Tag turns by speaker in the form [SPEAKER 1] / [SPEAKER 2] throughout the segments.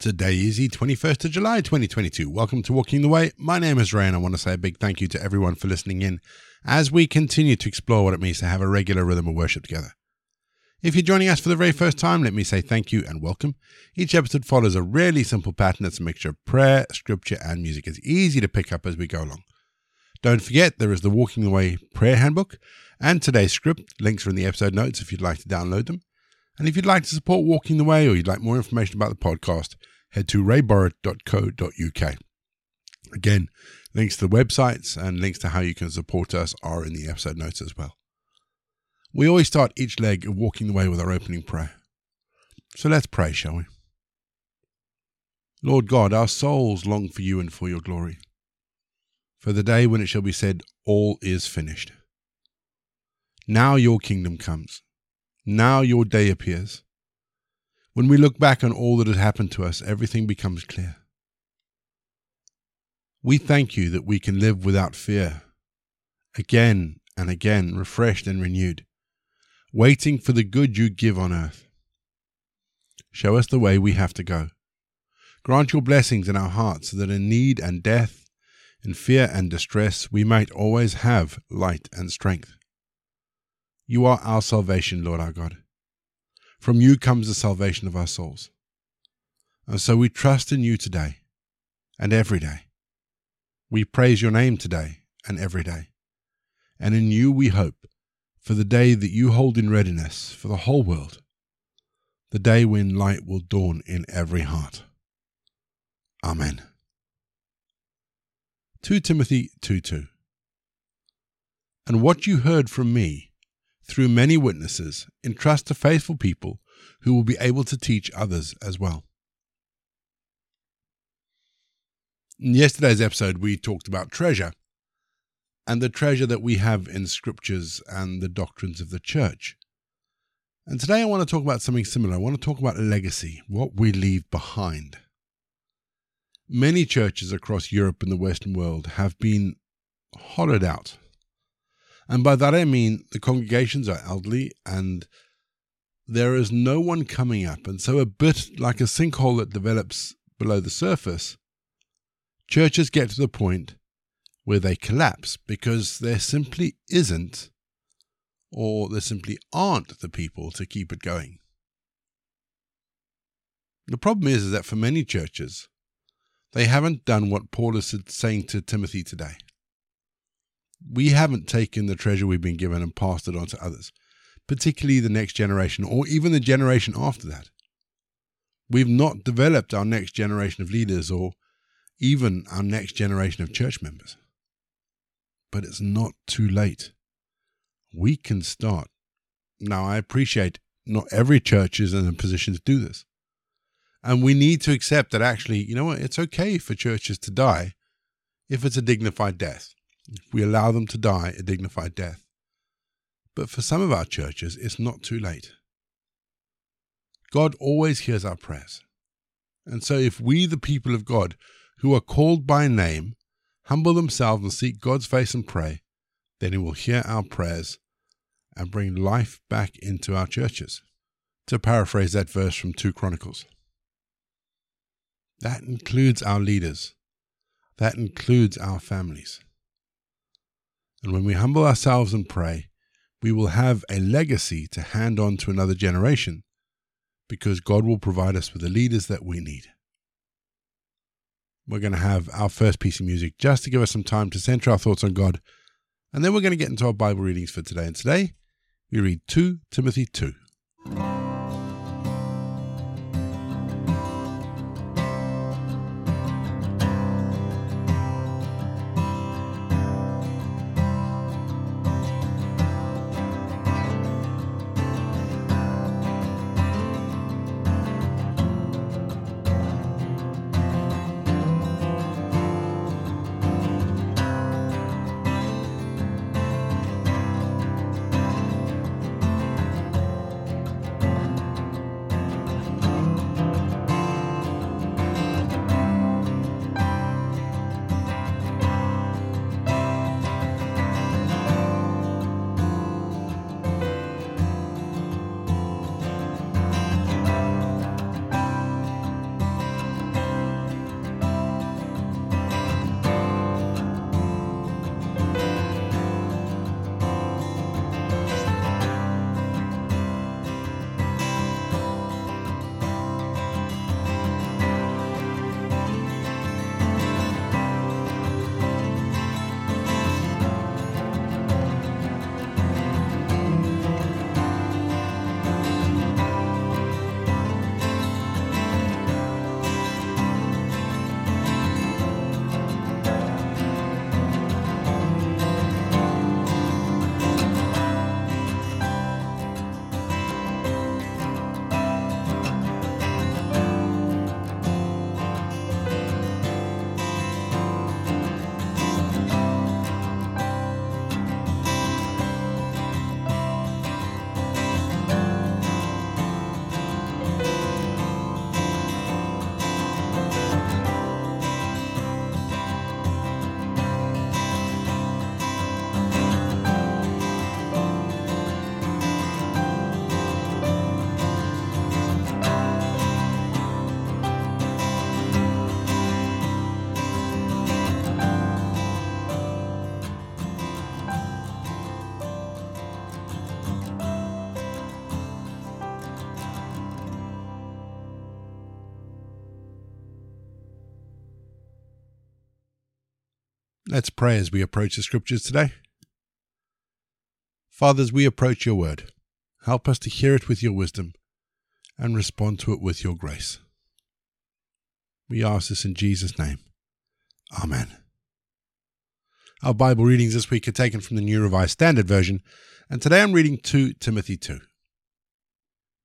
[SPEAKER 1] Today is the 21st of July 2022. Welcome to Walking the Way. My name is Ray and I want to say a big thank you to everyone for listening in as we continue to explore what it means to have a regular rhythm of worship together. If you're joining us for the very first time, let me say thank you and welcome. Each episode follows a really simple pattern that's a mixture of prayer, scripture, and music. It's easy to pick up as we go along. Don't forget, there is the Walking the Way prayer handbook and today's script. Links are in the episode notes if you'd like to download them. And if you'd like to support Walking the Way or you'd like more information about the podcast, head to rayborrett.co.uk. Again, links to the websites and links to how you can support us are in the episode notes as well. We always start each leg of Walking the Way with our opening prayer. So let's pray, shall we? Lord God, our souls long for you and for your glory, for the day when it shall be said, All is finished. Now your kingdom comes now your day appears. When we look back on all that has happened to us, everything becomes clear. We thank you that we can live without fear, again and again, refreshed and renewed, waiting for the good you give on earth. Show us the way we have to go. Grant your blessings in our hearts so that in need and death, in fear and distress, we might always have light and strength. You are our salvation, Lord our God. From you comes the salvation of our souls. And so we trust in you today and every day. We praise your name today and every day. And in you we hope for the day that you hold in readiness for the whole world, the day when light will dawn in every heart. Amen. 2 Timothy 2 2. And what you heard from me, through many witnesses, entrust to faithful people who will be able to teach others as well. In yesterday's episode, we talked about treasure and the treasure that we have in scriptures and the doctrines of the church. And today I want to talk about something similar. I want to talk about legacy, what we leave behind. Many churches across Europe and the Western world have been hollowed out and by that I mean the congregations are elderly and there is no one coming up. And so, a bit like a sinkhole that develops below the surface, churches get to the point where they collapse because there simply isn't, or there simply aren't the people to keep it going. The problem is, is that for many churches, they haven't done what Paul is saying to Timothy today we haven't taken the treasure we've been given and passed it on to others, particularly the next generation or even the generation after that. We've not developed our next generation of leaders or even our next generation of church members. But it's not too late. We can start. Now, I appreciate not every church is in a position to do this. And we need to accept that actually, you know what, it's okay for churches to die if it's a dignified death we allow them to die a dignified death. But for some of our churches, it's not too late. God always hears our prayers. And so, if we, the people of God, who are called by name, humble themselves and seek God's face and pray, then He will hear our prayers and bring life back into our churches. To paraphrase that verse from 2 Chronicles. That includes our leaders. That includes our families. And when we humble ourselves and pray, we will have a legacy to hand on to another generation because God will provide us with the leaders that we need. We're going to have our first piece of music just to give us some time to center our thoughts on God. And then we're going to get into our Bible readings for today. And today we read 2 Timothy 2. Let's pray as we approach the scriptures today. Father, as we approach your word, help us to hear it with your wisdom and respond to it with your grace. We ask this in Jesus' name. Amen. Our Bible readings this week are taken from the New Revised Standard Version, and today I'm reading 2 Timothy 2.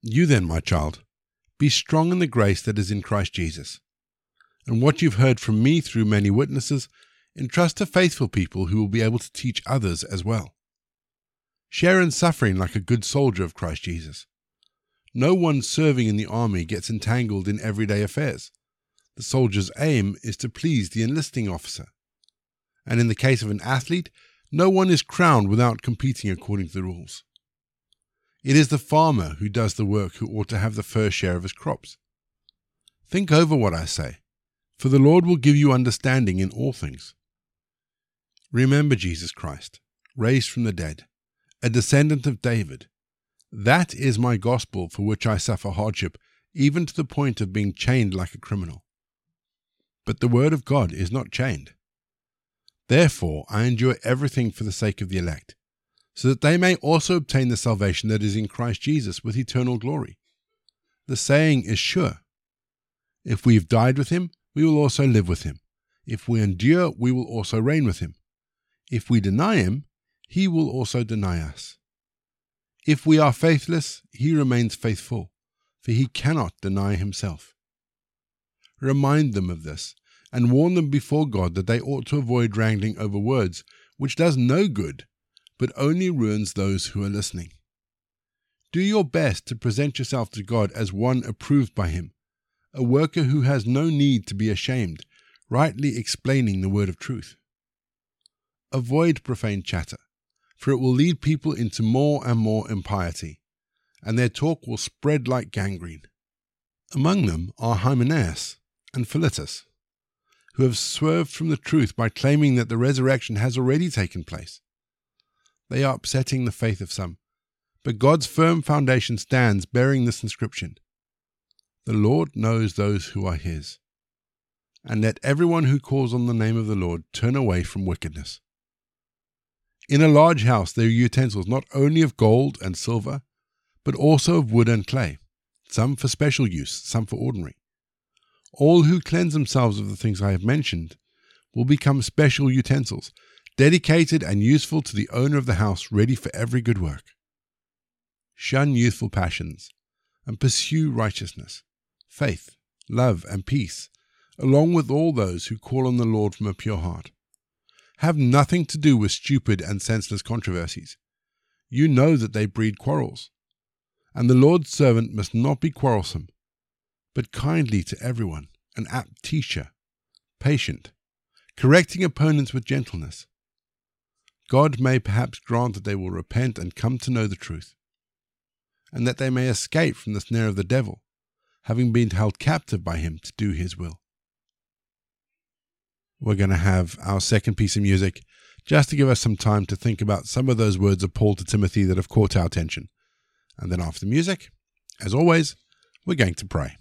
[SPEAKER 1] You then, my child, be strong in the grace that is in Christ Jesus. And what you've heard from me through many witnesses, Entrust to faithful people who will be able to teach others as well. Share in suffering like a good soldier of Christ Jesus. No one serving in the army gets entangled in everyday affairs. The soldier's aim is to please the enlisting officer. And in the case of an athlete, no one is crowned without competing according to the rules. It is the farmer who does the work who ought to have the first share of his crops. Think over what I say, for the Lord will give you understanding in all things. Remember Jesus Christ, raised from the dead, a descendant of David. That is my gospel for which I suffer hardship, even to the point of being chained like a criminal. But the word of God is not chained. Therefore, I endure everything for the sake of the elect, so that they may also obtain the salvation that is in Christ Jesus with eternal glory. The saying is sure If we have died with him, we will also live with him. If we endure, we will also reign with him. If we deny him, he will also deny us. If we are faithless, he remains faithful, for he cannot deny himself. Remind them of this, and warn them before God that they ought to avoid wrangling over words, which does no good, but only ruins those who are listening. Do your best to present yourself to God as one approved by him, a worker who has no need to be ashamed, rightly explaining the word of truth. Avoid profane chatter, for it will lead people into more and more impiety, and their talk will spread like gangrene. Among them are Hymenaeus and Philetus, who have swerved from the truth by claiming that the resurrection has already taken place. They are upsetting the faith of some, but God's firm foundation stands bearing this inscription The Lord knows those who are his. And let everyone who calls on the name of the Lord turn away from wickedness. In a large house there are utensils not only of gold and silver, but also of wood and clay, some for special use, some for ordinary. All who cleanse themselves of the things I have mentioned will become special utensils, dedicated and useful to the owner of the house, ready for every good work. Shun youthful passions and pursue righteousness, faith, love, and peace, along with all those who call on the Lord from a pure heart have nothing to do with stupid and senseless controversies. You know that they breed quarrels. And the Lord's servant must not be quarrelsome, but kindly to everyone, an apt teacher, patient, correcting opponents with gentleness. God may perhaps grant that they will repent and come to know the truth, and that they may escape from the snare of the devil, having been held captive by him to do his will we're going to have our second piece of music just to give us some time to think about some of those words of Paul to Timothy that have caught our attention. And then after music, as always, we're going to pray.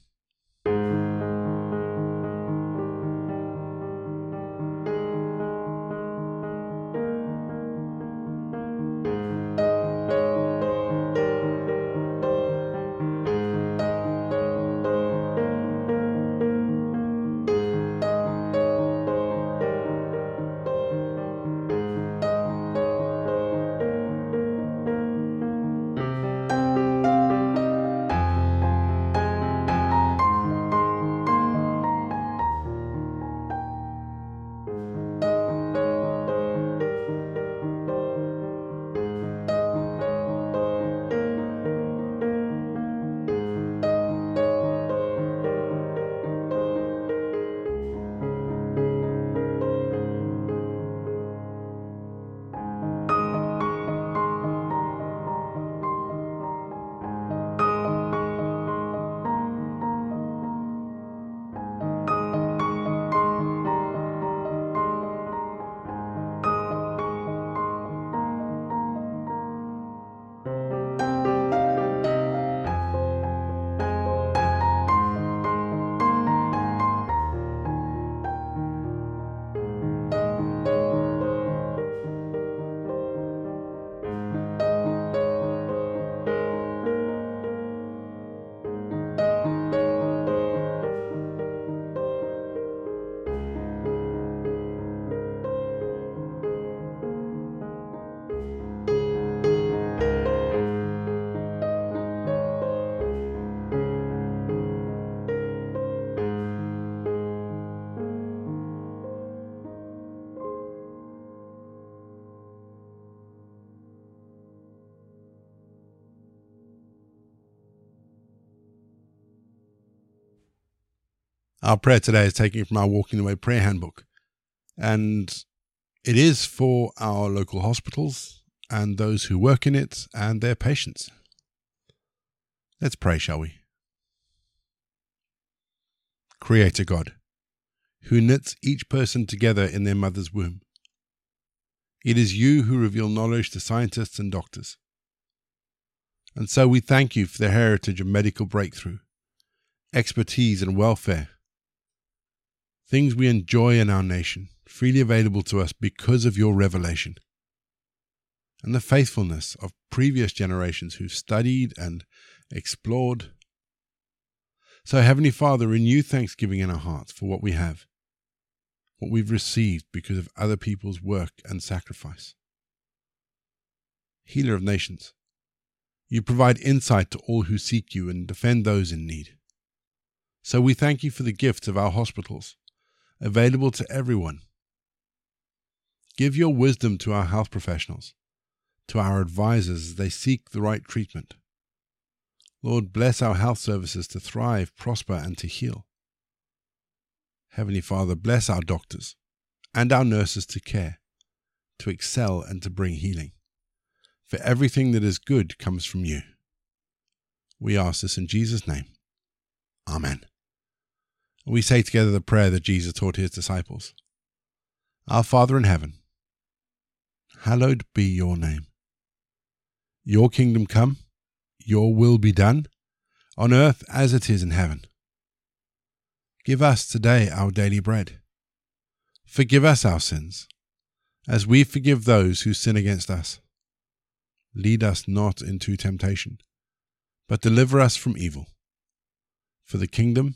[SPEAKER 1] Our prayer today is taken from our Walking the Way prayer handbook. And it is for our local hospitals and those who work in it and their patients. Let's pray, shall we? Creator God, who knits each person together in their mother's womb. It is you who reveal knowledge to scientists and doctors. And so we thank you for the heritage of medical breakthrough, expertise, and welfare. Things we enjoy in our nation, freely available to us because of your revelation. And the faithfulness of previous generations who studied and explored. So, Heavenly Father, renew thanksgiving in our hearts for what we have, what we've received because of other people's work and sacrifice. Healer of nations, you provide insight to all who seek you and defend those in need. So we thank you for the gifts of our hospitals, available to everyone. Give your wisdom to our health professionals, to our advisors as they seek the right treatment. Lord, bless our health services to thrive, prosper, and to heal. Heavenly Father, bless our doctors and our nurses to care, to excel, and to bring healing. For everything that is good comes from you. We ask this in Jesus' name. Amen. We say together the prayer that Jesus taught his disciples Our Father in heaven, hallowed be your name. Your kingdom come your will be done, on earth as it is in heaven. Give us today our daily bread. Forgive us our sins, as we forgive those who sin against us. Lead us not into temptation, but deliver us from evil. For the kingdom,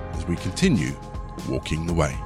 [SPEAKER 1] we continue walking the way.